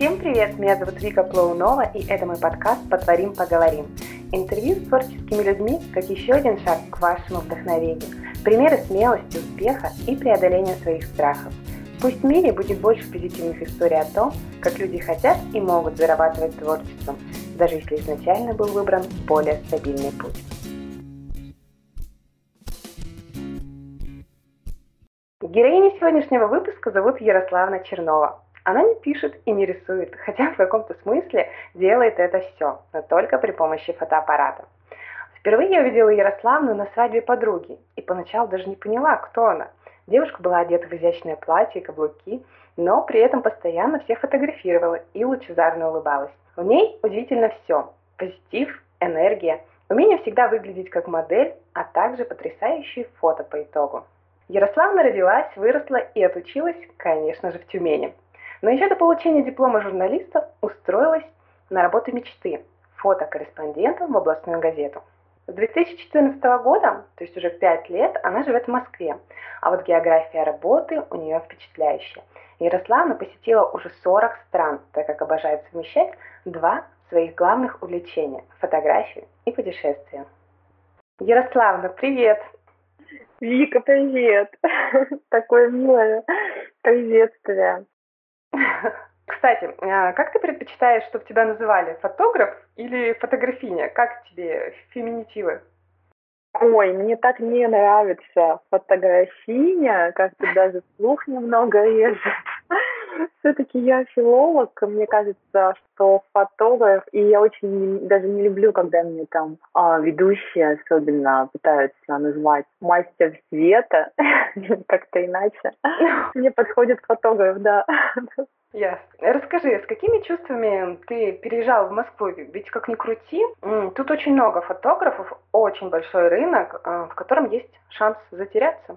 Всем привет, меня зовут Вика Плоунова, и это мой подкаст «Потворим, поговорим». Интервью с творческими людьми, как еще один шаг к вашему вдохновению. Примеры смелости, успеха и преодоления своих страхов. Пусть в мире будет больше позитивных историй о том, как люди хотят и могут зарабатывать творчеством, даже если изначально был выбран более стабильный путь. Героиня сегодняшнего выпуска зовут Ярославна Чернова. Она не пишет и не рисует, хотя в каком-то смысле делает это все, но только при помощи фотоаппарата. Впервые я увидела Ярославну на свадьбе подруги и поначалу даже не поняла, кто она. Девушка была одета в изящное платье и каблуки, но при этом постоянно всех фотографировала и лучезарно улыбалась. В ней удивительно все. Позитив, энергия, умение всегда выглядеть как модель, а также потрясающие фото по итогу. Ярославна родилась, выросла и отучилась, конечно же, в Тюмени. Но еще до получения диплома журналиста устроилась на работу мечты – фотокорреспондентом в областную газету. С 2014 года, то есть уже 5 лет, она живет в Москве, а вот география работы у нее впечатляющая. Ярославна посетила уже 40 стран, так как обожает совмещать два своих главных увлечения – фотографию и путешествия. Ярославна, привет! Вика, привет! Такое милое приветствие. Кстати, а, как ты предпочитаешь, чтобы тебя называли? Фотограф или фотографиня? Как тебе феминитивы? Ой, мне так не нравится фотографиня, как-то даже слух немного режет. Все-таки я филолог, мне кажется, что фотограф, и я очень даже не люблю, когда мне там а, ведущие особенно пытаются назвать мастер света, как-то иначе. Мне подходит фотограф, да. Ясно. Расскажи, с какими чувствами ты переезжал в Москву? Ведь как ни крути, тут очень много фотографов, очень большой рынок, а, в котором есть шанс затеряться.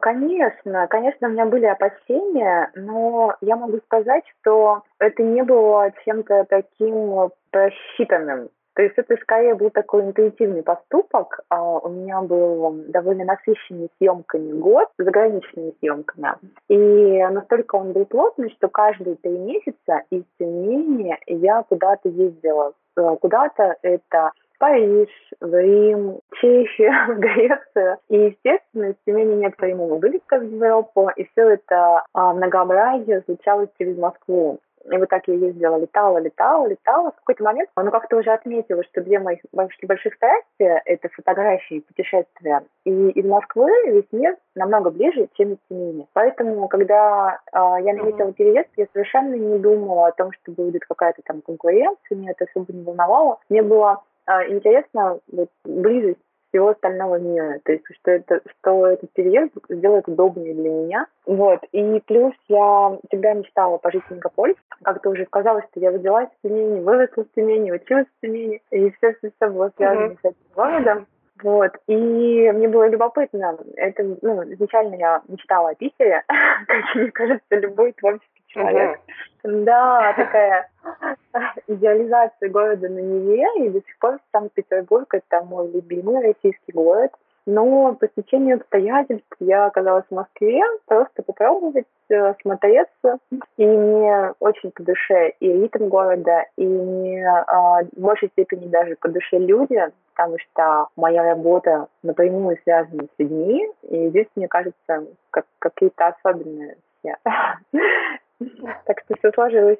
Конечно, конечно, у меня были опасения, но я могу сказать, что это не было чем-то таким просчитанным. То есть это скорее был такой интуитивный поступок. А, у меня был довольно насыщенный съемками год, заграничными съемками. И настолько он был плотный, что каждые три месяца из Тюмени я куда-то ездила. Э, куда-то это Париж, Рим, Чехия, в Грецию. И, естественно, из Тюмени необходимо вылетка в Европу, и все это а, многообразие случалось через Москву. И вот так я ездила, летала, летала, летала. В какой-то момент, ну, как-то уже отметила, что две моих больших, больших страсти — это фотографии, путешествия. И из Москвы весь мир намного ближе, чем из Тюмени. Поэтому, когда э, я наметила переезд, я совершенно не думала о том, что будет какая-то там конкуренция, меня это особо не волновало. Мне было интересно вот, близость всего остального мира. То есть, что, это, что этот переезд сделает удобнее для меня. Вот. И плюс я всегда мечтала пожить в Сингапуре. Как-то уже сказала, что я родилась в Тюмени, выросла в Тюмени, училась в Тюмени. И все-все-все было связано mm-hmm. с этим городом. Вот. И мне было любопытно. Это, ну, изначально я мечтала о Питере, как мне кажется, любой творческий человек. Uh-huh. Да, такая идеализация города на Неве, и до сих пор Санкт-Петербург — это мой любимый российский город. Но по стечению обстоятельств я оказалась в Москве, просто попробовать э, смотреться. И мне очень по душе и ритм города, и мне а, в большей степени даже по душе люди, потому что моя работа напрямую связана с людьми, и здесь, мне кажется, как, какие-то особенные. Так что все сложилось.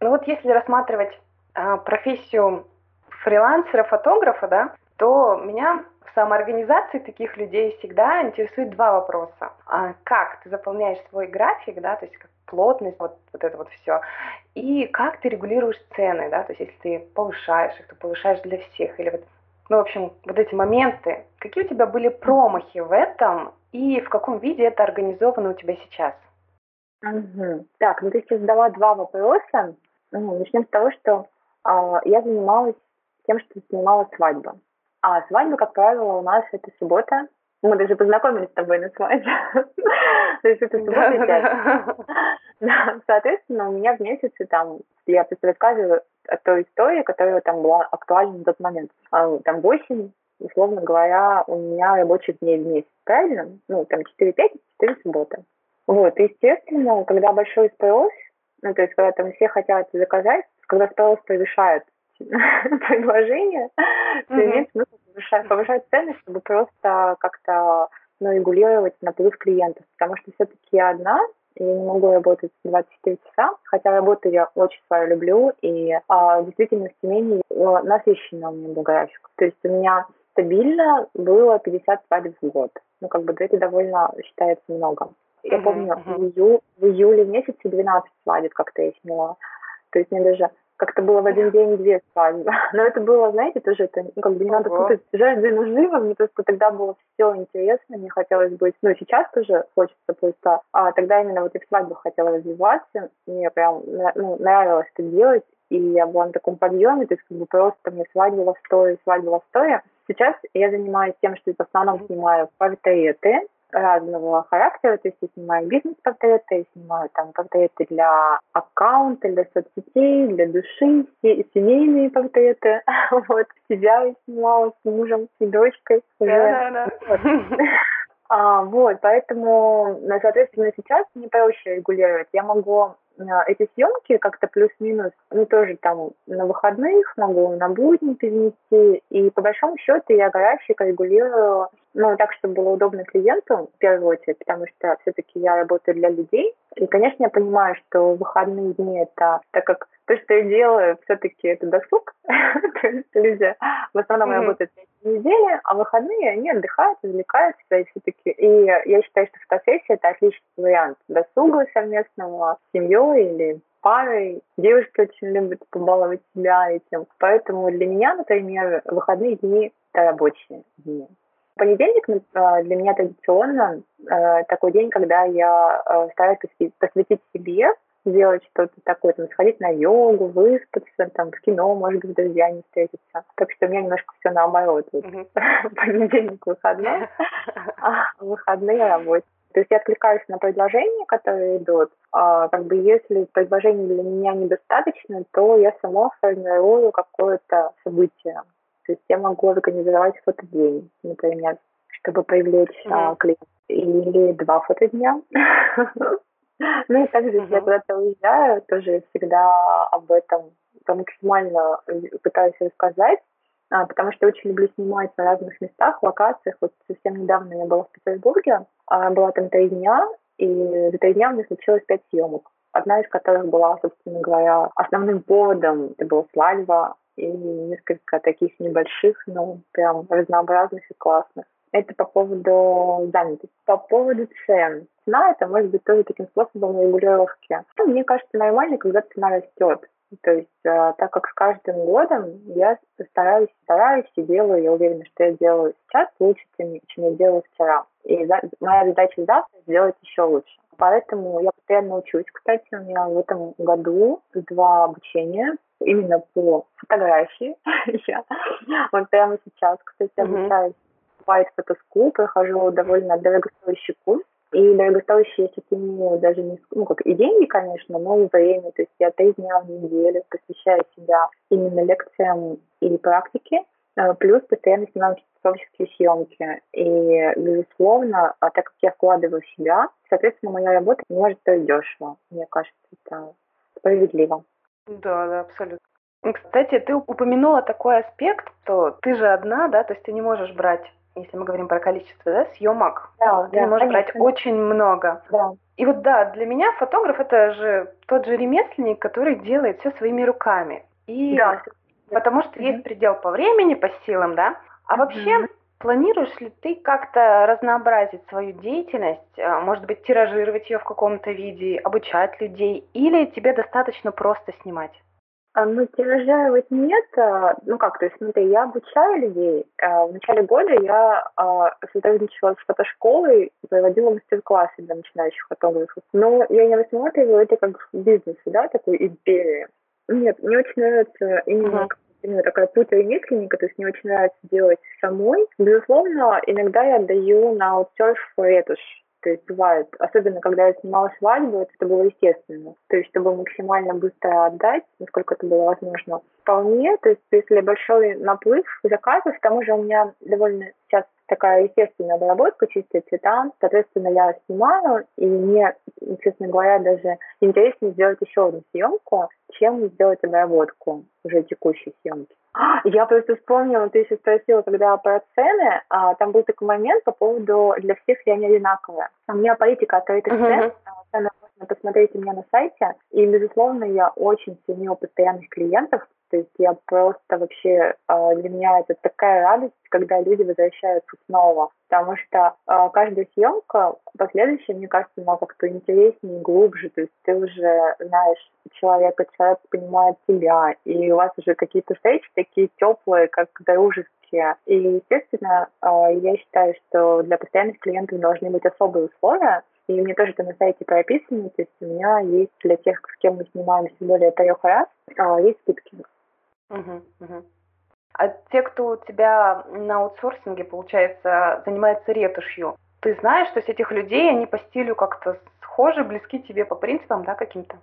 Ну вот если рассматривать э, профессию фрилансера, фотографа, да, то меня в самоорганизации таких людей всегда интересует два вопроса. А как ты заполняешь свой график, да, то есть как плотность, вот, вот это вот все, и как ты регулируешь цены, да, то есть если ты повышаешь их, то повышаешь для всех, или вот, ну, в общем, вот эти моменты. Какие у тебя были промахи в этом, и в каком виде это организовано у тебя сейчас? Угу. Так, ну ты сейчас задала два вопроса. Ну, начнем с того, что э, я занималась тем, что снимала свадьбу. А свадьба, как правило, у нас это суббота. Мы даже познакомились с тобой на свадьбе. То есть это суббота Да, соответственно, у меня в месяце там, я просто рассказываю о той истории, которая там была актуальна на тот момент. А, там 8, условно говоря, у меня рабочих дней в месяц, правильно? Ну, там 4 пятницы, 4 субботы. Вот, естественно, когда большой спрос, Ну, то есть, когда там все хотят заказать, когда спрос превышает предложение, то имеет смысл повышать, повышать цены, чтобы просто как-то ну, регулировать наплыв клиентов. Потому что все-таки я одна, я не могу работать 24 часа, хотя работу я очень свою люблю, и а, действительно в семейе насыщенно у меня был график. То есть у меня стабильно было 50 свадеб в год. Ну, как бы это довольно считается много. Я помню. В, ию, в июле месяце 12 свадеб как-то я сняла. То есть мне даже как-то было в один день две свадьбы. Но это было, знаете, тоже это ну, как бы не надо путать жажду и наживы. Мне просто тогда было все интересно, мне хотелось быть, ну, сейчас тоже хочется просто, а тогда именно вот и в свадьбах хотела развиваться. Мне прям ну, нравилось это делать, и я была на таком подъеме, то есть как бы просто мне свадьба в Астое, свадьба в Астое. Сейчас я занимаюсь тем, что в основном снимаю портреты, разного характера, то есть я снимаю бизнес-портреты, я снимаю там портреты для аккаунта, для соцсетей, для души, семейные портреты, вот, себя я снимала с мужем, с дочкой. Да, да, да. А, вот, поэтому, соответственно, сейчас не проще регулировать. Я могу а, эти съемки как-то плюс-минус, ну, тоже там на выходных могу на будни перенести. И по большому счету я график регулирую, ну, так, чтобы было удобно клиенту, в первую очередь, потому что все-таки я работаю для людей. И, конечно, я понимаю, что выходные дни это, так как то, что я делаю, все-таки это досуг. То есть люди в основном mm-hmm. работают недели, а выходные они отдыхают, развлекаются все-таки. И я считаю, что фотосессия это отличный вариант досуга совместного с семьей или парой. Девушки очень любят побаловать себя этим. Поэтому для меня, например, выходные дни это рабочие дни. Понедельник э, для меня традиционно э, такой день, когда я э, стараюсь посвятить себе, сделать что-то такое, там, сходить на йогу, выспаться, там, в кино, может быть, с друзьями встретиться. Так что у меня немножко все наоборот. Вот. Понедельник выходной, а выходные работать. То есть я откликаюсь на предложения, которые идут. А, как бы если предложений для меня недостаточно, то я сама формирую какое-то событие. То есть я могу организовать фотодень, например, чтобы привлечь mm-hmm. а, клиентов. Или два фотодня. Ну и также, если я куда-то уезжаю, тоже всегда об этом максимально пытаюсь рассказать, а, потому что очень люблю снимать на разных местах, локациях. Вот совсем недавно я была в Петербурге, а, была там три дня, и за три дня у меня случилось пять съемок. Одна из которых была, собственно говоря, основным поводом, это была свадьба, и несколько таких небольших, но прям разнообразных и классных. Это по поводу занятости. По поводу цен. Цена это может быть тоже таким способом регулировки. Ну, мне кажется, нормально, когда цена растет. То есть, э, так как с каждым годом я стараюсь, стараюсь и делаю, я уверена, что я делаю сейчас лучше, чем, чем я делала вчера. И за, моя задача завтра сделать еще лучше. Поэтому я постоянно учусь. Кстати, у меня в этом году два обучения именно по фотографии. я вот прямо сейчас, кстати, обучаюсь White Photo School, прохожу довольно дорогостоящий курс. И дорогостоящий я сейчас имею даже не, ну, как и деньги, конечно, но и время. То есть я три дня в неделю посвящаю себя именно лекциям и практике, э, плюс постоянно снимаю творческие съемки. И, безусловно, а так как я вкладываю в себя, соответственно, моя работа не может стоить дешево. Мне кажется, это справедливо. Да, да, абсолютно. Кстати, ты упомянула такой аспект, что ты же одна, да, то есть ты не можешь брать если мы говорим про количество да, съемок, да, ты да, можешь брать очень много. Да. И вот да, для меня фотограф это же тот же ремесленник, который делает все своими руками. И да. потому что есть предел по времени, по силам, да. А вообще планируешь ли ты как-то разнообразить свою деятельность, а, может быть, тиражировать ее в каком-то виде, обучать людей, или тебе достаточно просто снимать? А, ну, тиражировать нет. А, ну как, то есть, смотри, я обучаю людей. А, в начале года я сотрудничала с фотошколой, проводила мастер-классы для начинающих фотографов. Но я не рассматриваю это как бизнес, да, такую империю. Нет, мне очень нравится именно uh-huh именно такая путь ремесленника, то есть мне очень нравится делать самой. Безусловно, иногда я отдаю на аутсорс ретушь. То есть бывает, особенно когда я снимала свадьбу, это было естественно. То есть чтобы максимально быстро отдать, насколько это было возможно. Вполне, то есть если большой наплыв заказов, к тому же у меня довольно сейчас такая естественная обработка, чистые цвета. Соответственно, я снимаю, и мне, честно говоря, даже интереснее сделать еще одну съемку, чем сделать обработку уже текущей съемки. Я просто вспомнила, ты еще спросила, когда про цены, а, там был такой момент по поводу «для всех я не одинаковая». У меня политика открытых uh-huh. цен, можно посмотреть у меня на сайте, и, безусловно, я очень ценю постоянных клиентов, то есть я просто вообще, а, для меня это такая радость, когда люди возвращаются снова, потому что э, каждая съемка последующая, мне кажется, она как-то интереснее, глубже, то есть ты уже знаешь человека, человек понимает тебя, и у вас уже какие-то встречи такие теплые, как дружеские. И, естественно, э, я считаю, что для постоянных клиентов должны быть особые условия, и мне тоже это на сайте прописано, то есть у меня есть для тех, с кем мы снимаемся более трех раз, э, есть скидки. Угу, угу. А те, кто у тебя на аутсорсинге, получается, занимается ретушью, ты знаешь, что с этих людей, они по стилю как-то схожи, близки тебе по принципам, да, каким-то?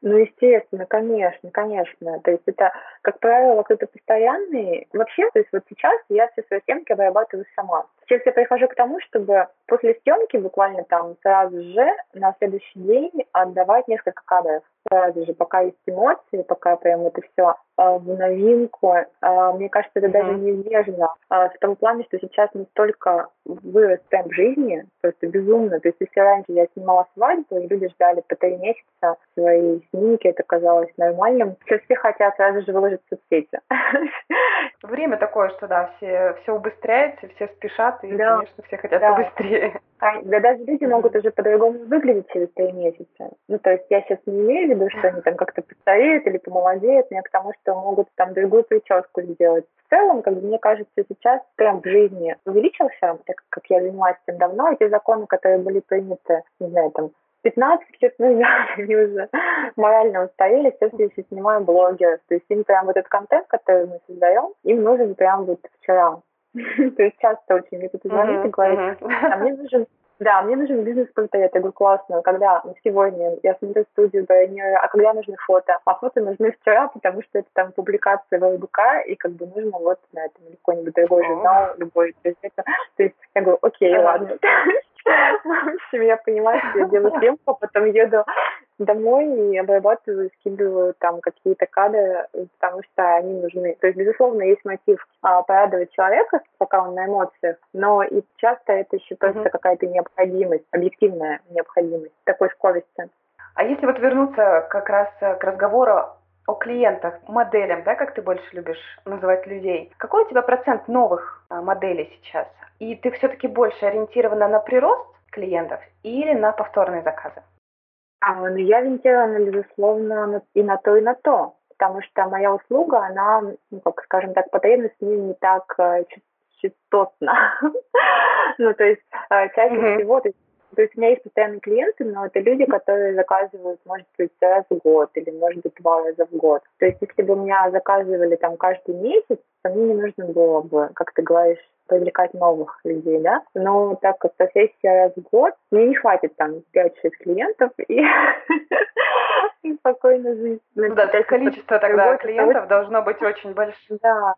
Ну, естественно, конечно, конечно. То есть это, как правило, кто-то постоянный. Вообще, то есть вот сейчас я все свои съемки обрабатываю сама. Сейчас я прихожу к тому, чтобы после съемки буквально там сразу же на следующий день отдавать несколько кадров. Сразу же, пока есть эмоции, пока прям это все э, в новинку. Э, мне кажется, это даже неизбежно. Э, в том плане, что сейчас настолько вырос темп жизни, просто безумно. То есть если раньше я снимала свадьбу, и люди ждали по три месяца свои снимки, это казалось нормальным. Сейчас все хотят сразу же выложить в соцсети. Время такое, что да, все, все убыстряется, все спешат, и, да. конечно, все хотят да. побыстрее. Да даже люди могут уже по-другому выглядеть через три месяца. Ну, то есть я сейчас не имею в виду, что они там как-то постареют или помолодеют, мне к тому, что могут там другую прическу сделать. В целом, как бы мне кажется, сейчас в жизни увеличился, так как я занимаюсь этим давно, эти законы, которые были приняты, не знаю, там, 15 лет назад они уже морально устарели, сейчас я еще снимаю блогеров. То есть им прям вот этот контент, который мы создаем, им нужен прям вот вчера. То есть часто очень мне кто-то звонит и говорит, а мне нужен да, мне нужен бизнес-портрет. Я говорю, классно. Когда сегодня я смотрю студию, бронирую, а когда нужны фото? А фото нужны вчера, потому что это там публикация в ЛБК, и как бы нужно вот на этом или какой-нибудь другой журнал, любой. То есть, это, то есть я говорю, окей, ладно. В общем, я понимаю, что я делаю съемку, а потом еду домой и обрабатываю, скидываю там какие-то кадры, потому что они нужны. То есть, безусловно, есть мотив а, порадовать человека, пока он на эмоциях, но и часто это еще просто mm-hmm. какая-то необходимость, объективная необходимость такой скорости. А если вот вернуться как раз к разговору о клиентах, моделям, да, как ты больше любишь называть людей, какой у тебя процент новых а, моделей сейчас? И ты все-таки больше ориентирована на прирост клиентов или на повторные заказы? А, ну, я ориентирована, безусловно, и на то, и на то. Потому что моя услуга, она, ну, как скажем так, потребность в ней не так э, частотна. ну, то есть э, чаще всего, то есть то есть у меня есть постоянные клиенты, но это люди, которые заказывают, может быть, раз в год или, может быть, два раза в год. То есть если бы у меня заказывали там каждый месяц, то мне не нужно было бы, как ты говоришь, привлекать новых людей, да. Но так как профессия раз в год, мне не хватит там 5-6 клиентов и, спокойно жить. Ну, да, количество тогда клиентов должно быть очень большим. Да,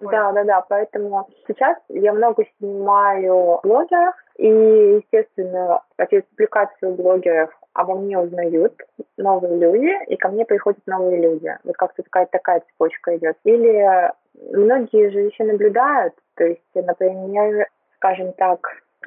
да, да, да, поэтому сейчас я много снимаю блогеров, и, естественно, через публикацию блогеров обо мне узнают новые люди, и ко мне приходят новые люди. Вот как-то такая, такая цепочка идет. Или многие же еще наблюдают, то есть, например, скажем так,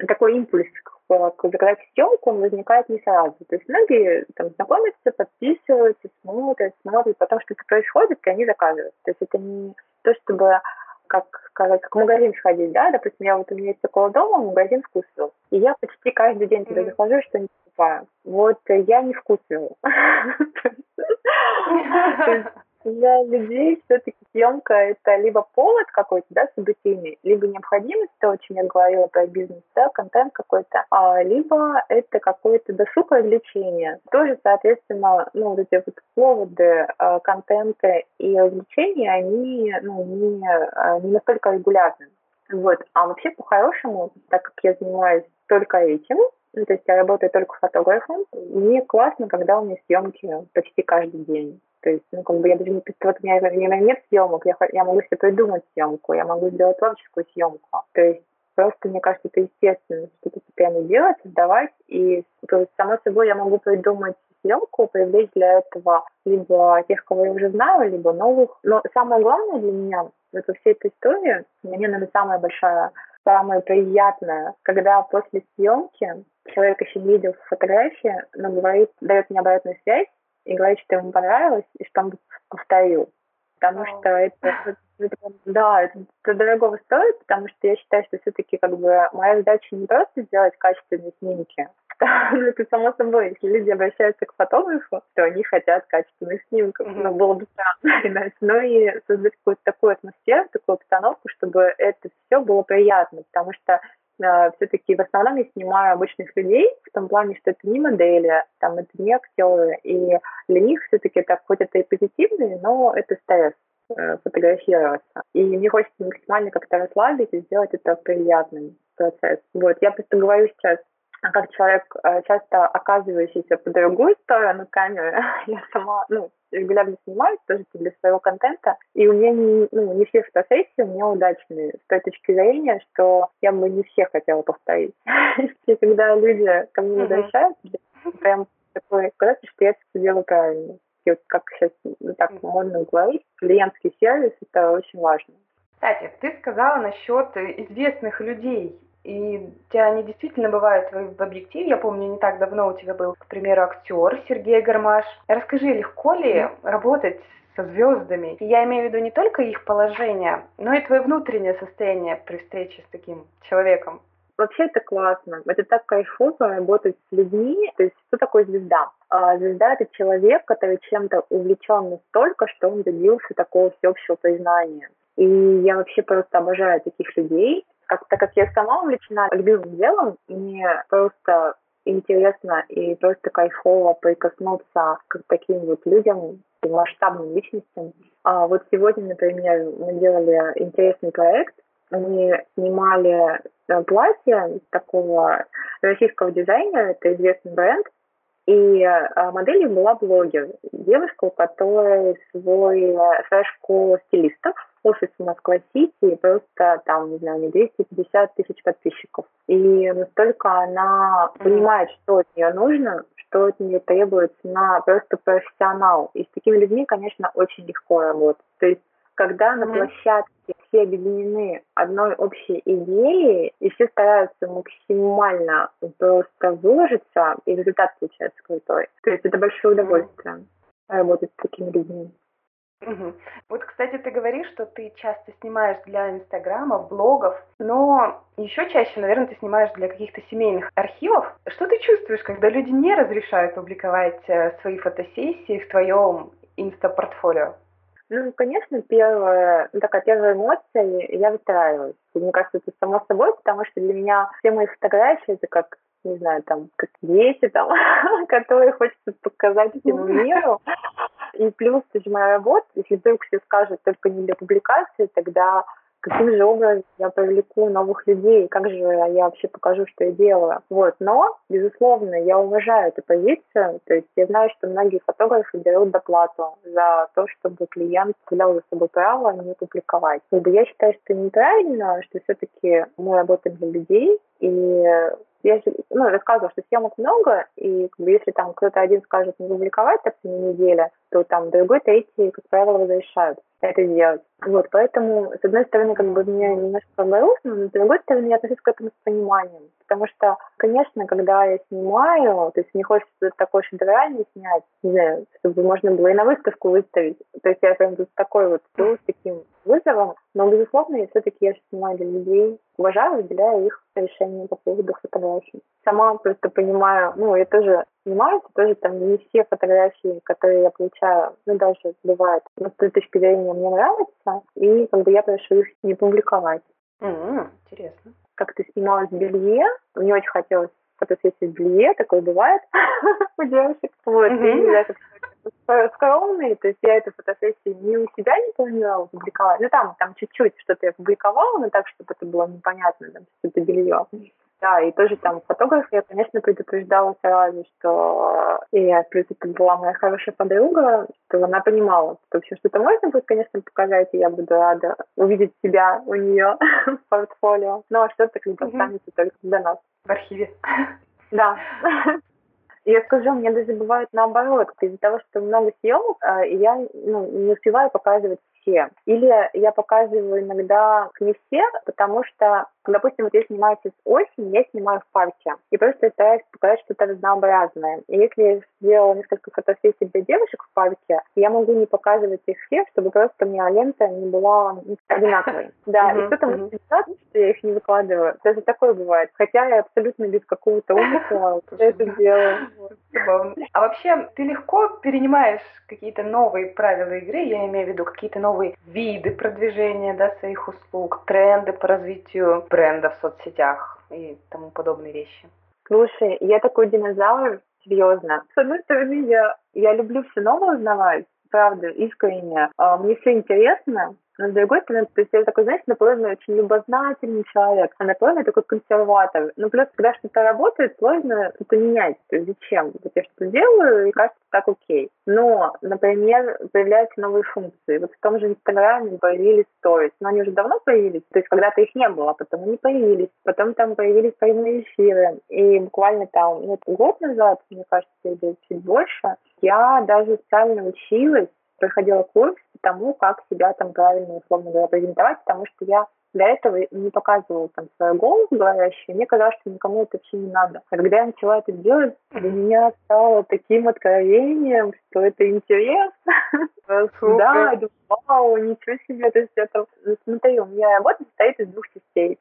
такой импульс к заказать съемку, он возникает не сразу. То есть многие там знакомятся, подписываются, смотрят, смотрят, потом что-то происходит, и они заказывают. То есть это не то, чтобы как сказать, как в магазин сходить, да, допустим, я вот у меня есть около дома магазин вкусвилл, и я почти каждый день туда захожу, что-нибудь покупаю. Вот я не вкусвилл. для людей все-таки съемка это либо повод какой-то, да, событийный, либо необходимость, то, о чем я говорила про бизнес, да, контент какой-то, а, либо это какое-то досуг развлечение. Тоже, соответственно, ну, вот эти вот поводы а, контента и развлечения, они, ну, не, а, не настолько регулярны. Вот. А вообще, по-хорошему, так как я занимаюсь только этим, ну, то есть я работаю только фотографом. Мне классно, когда у меня съемки почти каждый день. То есть, ну, как бы я даже не вот у меня, меня нет съемок, я, я могу себе придумать съемку, я могу сделать творческую съемку. То есть просто, мне кажется, это естественно, что-то постоянно делать, создавать. И то есть, само собой, я могу придумать съемку, привлечь для этого либо тех, кого я уже знаю, либо новых. Но самое главное для меня вот во всей этой истории, мне, наверное, самая большая самое приятное, когда после съемки человек еще видел фотографии, но говорит, дает мне обратную связь и говорит, что ему понравилось и что он повторил. Потому oh. что это, это, да, это, это дорого стоит, потому что я считаю, что все-таки как бы моя задача не просто сделать качественные снимки, это само собой, если люди обращаются к фотографу, то они хотят качественных снимков, mm-hmm. ну, было бы странно иначе. Ну и создать какую-то такую атмосферу, такую обстановку, чтобы это все было приятно, потому что э, все-таки в основном я снимаю обычных людей, в том плане, что это не модели, там это не актеры, и для них все-таки это хоть это и позитивный, но это стресс э, фотографироваться. И мне хочется максимально как-то расслабить и сделать это приятным процесс. Вот, я просто говорю сейчас как человек, э, часто оказывающийся по другую сторону камеры, я сама, ну, регулярно снимаюсь тоже для своего контента, и у меня не, ну, не все фотосессии у меня удачные с той точки зрения, что я бы не все хотела повторить. И когда люди ко мне возвращаются, прям такой сказать, что я это делаю правильно. И вот как сейчас ну, так можно говорить, клиентский сервис — это очень важно. Кстати, ты сказала насчет известных людей. И у тебя они действительно бывают в объективе. Я помню, не так давно у тебя был, к примеру, актер Сергей Гармаш. Расскажи, легко ли работать со звездами? И я имею в виду не только их положение, но и твое внутреннее состояние при встрече с таким человеком. Вообще это классно. Это так кайфово работать с людьми. То есть что такое звезда? А, звезда — это человек, который чем-то увлечен настолько, что он добился такого всеобщего признания. И я вообще просто обожаю таких людей, как, так как я сама увлечена любимым делом, мне просто интересно и просто кайфово прикоснуться к таким вот людям, масштабным личностям. А вот сегодня, например, мы делали интересный проект. Мы снимали э, платье такого российского дизайнера, это известный бренд, и э, моделью была блогер, девушка, у которой свой, э, своя школа стилистов, офис в Москва-Сити, просто там, не знаю, не 250 тысяч подписчиков. И настолько она понимает, что от нее нужно, что от нее требуется, она просто профессионал. И с такими людьми, конечно, очень легко работать. То есть когда на площадке все объединены одной общей идеей, и все стараются максимально просто выложиться, и результат получается крутой. То есть это большое удовольствие работать с такими людьми. Угу. Вот, кстати, ты говоришь, что ты часто снимаешь для инстаграмов, блогов, но еще чаще, наверное, ты снимаешь для каких-то семейных архивов. Что ты чувствуешь, когда люди не разрешают публиковать э, свои фотосессии в твоем инстапортфолио? Ну, конечно, первая, ну, такая первая эмоция, я выстраиваюсь. Мне кажется, это само собой, потому что для меня все мои фотографии, это как не знаю, там, как дети, там, которые хочется показать всему миру. И плюс, есть моя работа, если вдруг все скажут только не для публикации, тогда каким же образом я привлеку новых людей, как же я вообще покажу, что я делаю. Вот. Но, безусловно, я уважаю эту позицию, то есть я знаю, что многие фотографы берут доплату за то, чтобы клиент взял за собой право не публиковать. Как бы я считаю, что неправильно, что все-таки мы работаем для людей, и я ну, рассказывала, что съемок много, и как бы, если там кто-то один скажет не публиковать так на неделе, то там другой, третий, как правило, разрешают это делать. Вот, поэтому, с одной стороны, как бы мне немножко грустно, но с другой стороны, я отношусь к этому с пониманием. Потому что, конечно, когда я снимаю, то есть мне хочется такой шедевральный снять, не знаю, чтобы можно было и на выставку выставить. То есть я прям тут такой вот с таким вызовом. Но, безусловно, я все-таки я снимаю для людей, уважаю, выделяю их решение по поводу фотографий. Сама просто понимаю, ну, я тоже снимаю, тоже там не все фотографии, которые я получаю, ну, даже бывает, но с той точки зрения мне нравится, и как бы я прошу их не публиковать. Mm-hmm, интересно. Как ты снималась в белье, мне очень хотелось фотосессии в белье, такое бывает у девушек. Вот, mm-hmm. и я скромные, то есть я эту фотосессию не у себя не планировала публиковать, ну там, там чуть-чуть что-то я публиковала, но так, чтобы это было непонятно, там, что это белье. Да, и тоже там фотограф, я, конечно, предупреждала сразу, что я, плюс это была моя хорошая подруга, что она понимала, что вообще что-то можно будет, конечно, показать, и я буду рада увидеть себя у нее в портфолио. Но что-то как бы останется только для нас. В архиве. Да. Я скажу, мне даже бывает наоборот, из-за того, что много съемок, а, я ну, не успеваю показывать все. Или я показываю иногда не все, потому что, допустим, вот я снимаю сейчас осень, я снимаю в парке. И просто стараюсь показать что-то разнообразное. И если я сделала несколько фотосессий для девушек в парке, я могу не показывать их все, чтобы просто у меня лента не была одинаковой. Да, и кто-то может что я их не выкладываю. Даже такое бывает. Хотя я абсолютно без какого-то умысла это делаю. А вообще, ты легко перенимаешь какие-то новые правила игры, я имею в виду какие-то новые новые виды продвижения да, своих услуг, тренды по развитию бренда в соцсетях и тому подобные вещи? Слушай, я такой динозавр, серьезно. С одной стороны, я, я люблю все новое узнавать, правда, искренне. А, мне все интересно, с другой стороны, то есть я такой, знаешь, наполовину очень любознательный человек, а наполовину такой консерватор. Ну, плюс, когда что-то работает, сложно это менять. То есть зачем? Вот я что-то делаю, и кажется, так окей. Но, например, появляются новые функции. Вот в том же Инстаграме появились сторис. Но они уже давно появились. То есть когда-то их не было, а потом они появились. Потом там появились прямые эфиры. И буквально там ну, год назад, мне кажется, или чуть больше, я даже специально училась проходила курс тому, как себя там правильно, условно говоря, презентовать, потому что я до этого не показывала там свою голос говорящую, мне казалось, что никому это вообще не надо. А когда я начала это делать, для меня стало таким откровением, что это интересно. Да, это вау, ничего себе. То есть это, ну, смотри, у меня работа состоит из двух частей.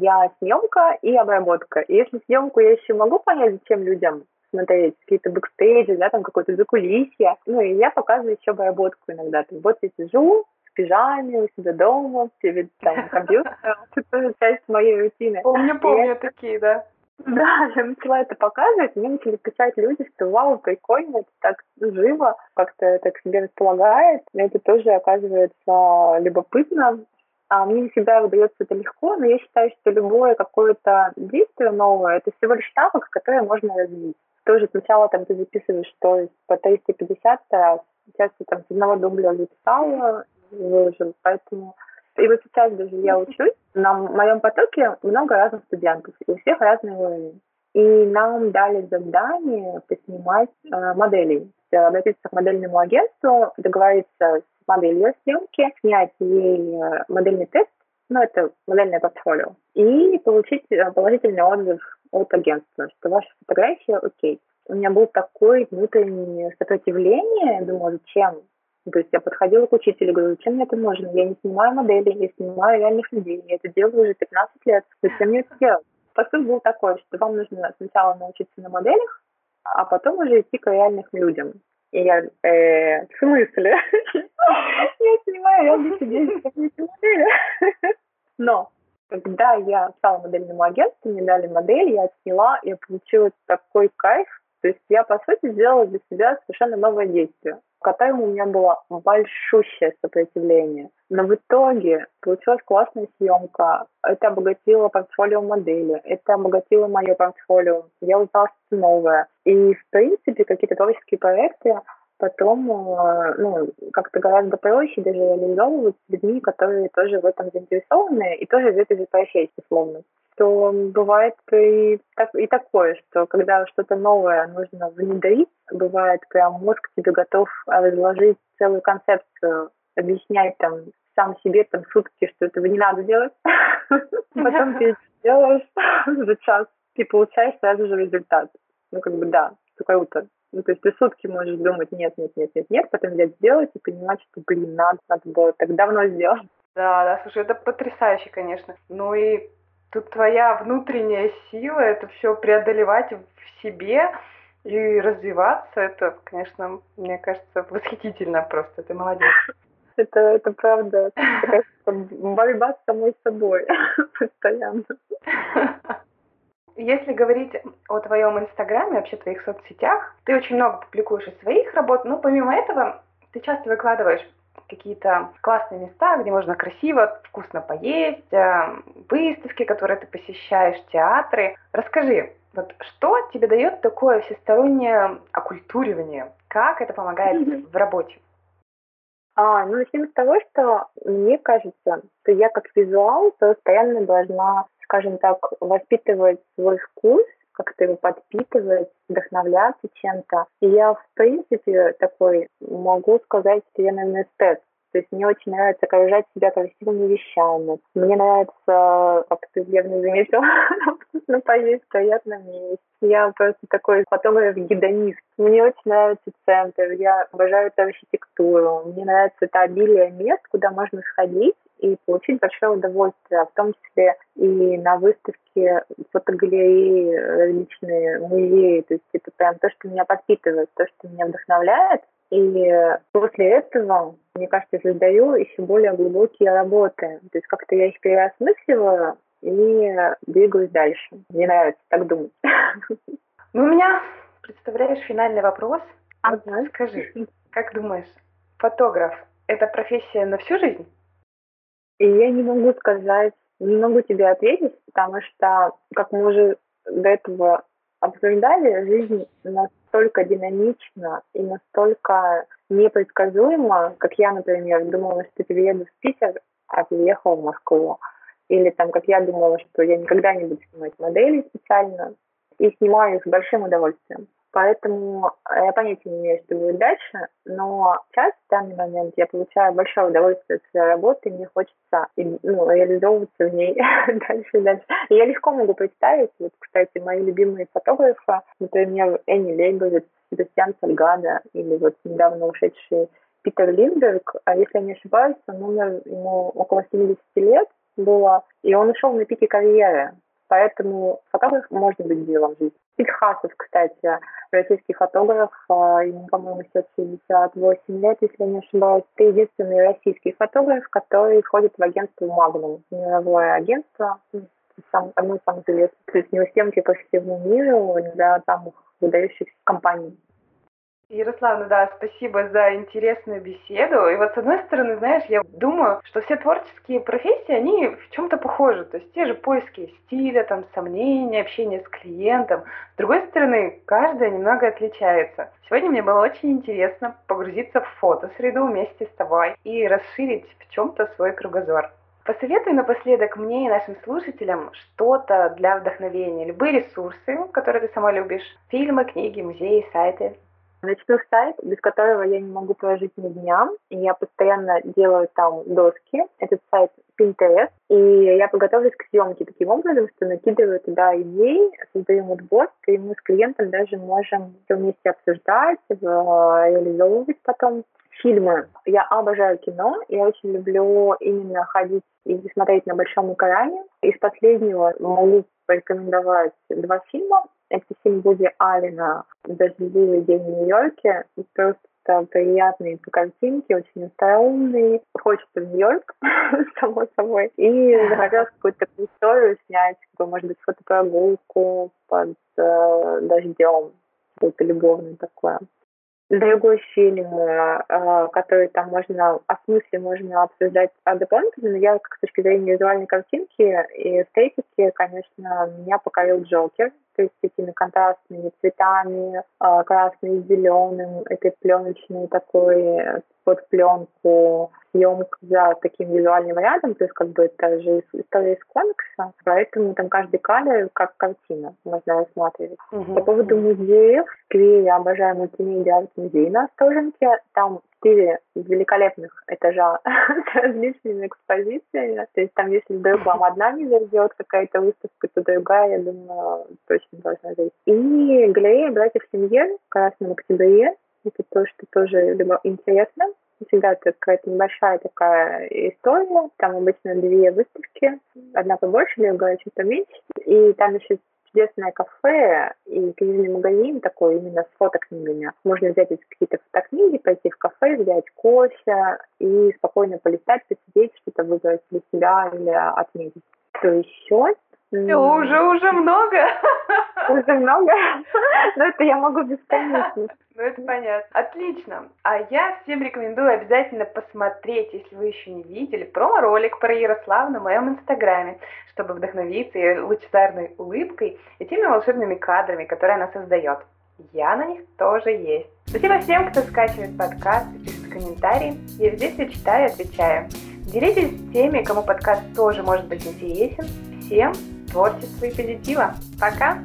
Я съемка и обработка. И если съемку я еще могу понять, зачем людям смотреть какие-то бэкстейджи, да, там какое-то закулисье. Ну, и я показываю еще обработку иногда. Там, вот я сижу пижаме у себя дома, перед там, компьютером. Это часть моей рутины. Помню, помню такие, да. Да, я начала это показывать, мне начали писать люди, что вау, прикольно, это так живо, как-то это к себе располагает. Это тоже оказывается любопытно. А мне не всегда выдается это легко, но я считаю, что любое какое-то действие новое, это всего лишь навык, который можно развить тоже сначала там ты записываешь что по 350 раз, сейчас я там с одного дубля записала, выложил, поэтому и вот сейчас даже я учусь, на моем потоке много разных студентов, и у всех разные уровни. И нам дали задание поснимать э, моделей, обратиться к модельному агентству, договориться с моделью съемки, снять ей э, модельный тест, ну, это модельное портфолио, и получить э, положительный отзыв от агентства, что ваша фотография окей. У меня был такое внутреннее сопротивление, думаю, зачем? То есть я подходила к учителю, говорю, зачем мне это нужно? Я не снимаю модели, я снимаю реальных людей, я это делаю уже 15 лет, зачем мне это делать? Посыл был такой, что вам нужно сначала научиться на моделях, а потом уже идти к реальным людям. И я, э, в смысле? Я снимаю реальных людей, Но когда я стала модельным агентством, мне дали модель, я сняла, я получила такой кайф. То есть я, по сути, сделала для себя совершенно новое действие, к которому у меня было большущее сопротивление. Но в итоге получилась классная съемка. Это обогатило портфолио модели, это обогатило мое портфолио. Я узнала что-то новое. И, в принципе, какие-то творческие проекты потом э, ну, как-то гораздо проще даже реализовывать с людьми, которые тоже в этом заинтересованы и тоже в этой профессии, условно. То бывает и, так, и такое, что когда что-то новое нужно внедрить, бывает прям мозг тебе готов разложить целую концепцию, объяснять там сам себе там сутки, что этого не надо делать. Потом ты делаешь за час и получаешь сразу же результат. Ну, как бы да, круто. Ну, то есть ты сутки можешь думать, нет, нет, нет, нет, нет, потом взять сделать и понимать, что, блин, надо, надо было так давно сделать. Да, да, слушай, это потрясающе, конечно. Ну и тут твоя внутренняя сила, это все преодолевать в себе и развиваться, это, конечно, мне кажется, восхитительно просто, ты молодец. Это, это правда, такая борьба с самой собой постоянно. Если говорить о твоем инстаграме, вообще твоих соцсетях, ты очень много публикуешь из своих работ, но помимо этого ты часто выкладываешь какие-то классные места, где можно красиво, вкусно поесть, э, выставки, которые ты посещаешь, театры. Расскажи, вот что тебе дает такое всестороннее оккультуривание? Как это помогает mm-hmm. в работе? А, ну, начнем с того, что мне кажется, что я как визуал постоянно должна, скажем так, воспитывать свой вкус, как-то его подпитывать, вдохновляться чем-то. И я, в принципе, такой могу сказать, что я, наверное, эстет. То есть мне очень нравится окружать себя красивыми вещами. Мне нравится, как ты верно заметил, вкусно поесть в приятном месте. Я просто такой фотограф-гедонист. Мне очень нравится центр, я обожаю эту архитектуру. Мне нравится это обилие мест, куда можно сходить и получить большое удовольствие, а в том числе и на выставке фотогалереи, различные музеи. То есть это прям то, что меня подпитывает, то, что меня вдохновляет. И после этого, мне кажется, создаю еще более глубокие работы. То есть как-то я их переосмысливаю и двигаюсь дальше. Мне нравится так думать. Ну, у меня, представляешь, финальный вопрос. Ага. Вот скажи, как думаешь, фотограф – это профессия на всю жизнь? И я не могу сказать, не могу тебе ответить, потому что, как мы уже до этого обсуждали, жизнь настолько динамична и настолько непредсказуема, как я, например, думала, что перееду в Питер, а переехала в Москву. Или там, как я думала, что я никогда не буду снимать модели специально, и снимаю их с большим удовольствием. Поэтому э, я понятия не имею, что будет дальше, но сейчас, в данный момент, я получаю большое удовольствие от своей работы, мне хочется ну, реализовываться в ней дальше и дальше. И я легко могу представить, вот, кстати, мои любимые фотографы, например, Энни Лейбовиц, Себастьян Сальгада или вот недавно ушедший Питер Линдберг, а если я не ошибаюсь, он умер ему около 70 лет было, и он ушел на пике карьеры. Поэтому фотограф может быть делом жизни. Ильхасов, кстати, российский фотограф, а, ему, по-моему, сейчас 68 лет, если я не ошибаюсь. Это единственный российский фотограф, который входит в агентство Magnum, мировое агентство, сам, одно из самых известных. То есть у него съемки по всему миру для самых выдающихся компаний. Ярославна, да, спасибо за интересную беседу. И вот с одной стороны, знаешь, я думаю, что все творческие профессии, они в чем-то похожи. То есть те же поиски стиля, там, сомнения, общение с клиентом. С другой стороны, каждая немного отличается. Сегодня мне было очень интересно погрузиться в фотосреду вместе с тобой и расширить в чем-то свой кругозор. Посоветуй напоследок мне и нашим слушателям что-то для вдохновения, любые ресурсы, которые ты сама любишь, фильмы, книги, музеи, сайты. Начну сайт, без которого я не могу прожить ни дня. Я постоянно делаю там доски. Этот сайт Pinterest. И я подготовлюсь к съемке таким образом, что накидываю туда идеи, создаю мудборд, и мы с клиентом даже можем все вместе обсуждать, реализовывать потом фильмы. Я обожаю кино, я очень люблю именно ходить и смотреть на большом экране. Из последнего могу порекомендовать два фильма. Это фильм Вуди Аллена «Дождливый день в Нью-Йорке». Просто приятные по картинке, очень остроумный. Хочется в Нью-Йорк, само собой. И захотелось какую-то историю снять, может быть, фотопрогулку под э, дождем. Что-то любовное такое другой фильм, э, который там можно, о смысле можно обсуждать дополнительно, я как с точки зрения визуальной картинки и эстетики, конечно, меня покорил Джокер, то есть этими контрастными цветами, э, красный с зеленым, этой пленочной такой под пленку съемка за таким визуальным рядом, то есть как бы это же история из комикса, поэтому там каждый кадр как картина можно рассматривать. Uh-huh. По поводу музеев, в я обожаю мультимедиа арт-музей на Остоженке, там четыре великолепных этажа с различными экспозициями. То есть там, если вдруг вам одна не зайдет какая-то выставка, то другая, я думаю, точно должна зайти. И галерея братьев Семье в Красном Октябре. Это то, что тоже интересно. Всегда какая-то небольшая такая история. Там обычно две выставки. Одна побольше, другая чуть поменьше. И там еще чудесное кафе и книжный магазин такой именно с фотокнигами. Можно взять какие-то фотокниги, пойти в кафе, взять кофе и спокойно полистать, посидеть, что-то выбрать для себя или отметить. Что еще? Уже, уже много. Уже много? Но это я могу бесконечно. Ну, это понятно. Отлично. А я всем рекомендую обязательно посмотреть, если вы еще не видели, промо-ролик про Ярослав на моем инстаграме, чтобы вдохновиться ее лучезарной улыбкой и теми волшебными кадрами, которые она создает. Я на них тоже есть. Спасибо всем, кто скачивает подкаст и пишет комментарии. Я везде все читаю и отвечаю. Делитесь с теми, кому подкаст тоже может быть интересен. Всем творчества и позитива. Пока!